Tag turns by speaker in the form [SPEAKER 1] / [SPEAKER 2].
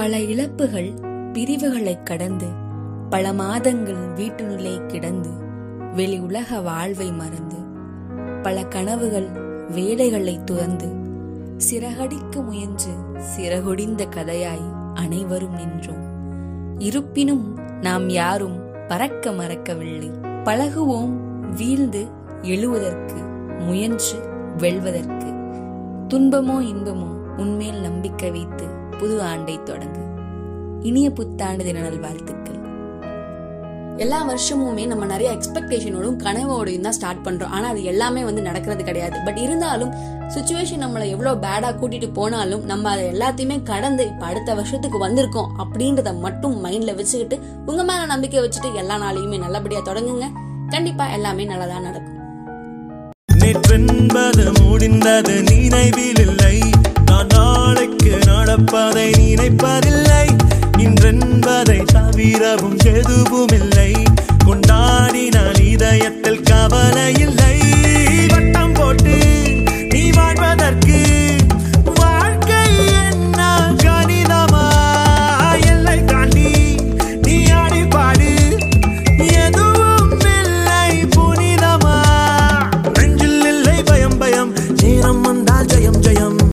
[SPEAKER 1] பல இழப்புகள் பிரிவுகளை கடந்து பல மாதங்கள் வீட்டினுள்ளே கிடந்து வெளி உலக வாழ்வை மறந்து பல கனவுகள் வேலைகளை துறந்து சிறகடிக்க முயன்று சிறகொடிந்த கதையாய் அனைவரும் நின்றோம். இருப்பினும் நாம் யாரும் பறக்க மறக்கவில்லை. பழகுவோம் வீழ்ந்து எழுவதற்கு முயன்று வெல்வதற்கு. துன்பமோ இன்பமோ உன்மேல் நம்பிக்கை வைத்து புது ஆண்டை தொடங்கு. இனிய புத்தாண்டு தின நல்வாழ்த்துக்கள்.
[SPEAKER 2] எல்லா வருஷமுமே நம்ம நிறைய எக்ஸ்பெக்டேஷனோடும் கனவோடையும் தான் ஸ்டார்ட் பண்றோம். ஆனா அது எல்லாமே வந்து நடக்கிறது கிடையாது. பட் இருந்தாலும் சுச்சுவேஷன் நம்மளை எவ்வளவு பேடா கூட்டிட்டு போனாலும் நம்ம அதை எல்லாத்தையுமே கடந்து இப்ப அடுத்த வருஷத்துக்கு வந்திருக்கோம் அப்படின்றத மட்டும் மைண்ட்ல வச்சுக்கிட்டு உங்க மேல நம்பிக்கை வச்சுட்டு எல்லா நாளையுமே நல்லபடியா தொடங்குங்க. கண்டிப்பா எல்லாமே நல்லதா நடக்கும்.
[SPEAKER 3] நேற்றென்பது முடிந்தது நினைவில் இல்லை. நினைப்பதில்லை இன்றென்பதை தவிரவும் எதுவும் இல்லை கொண்டாட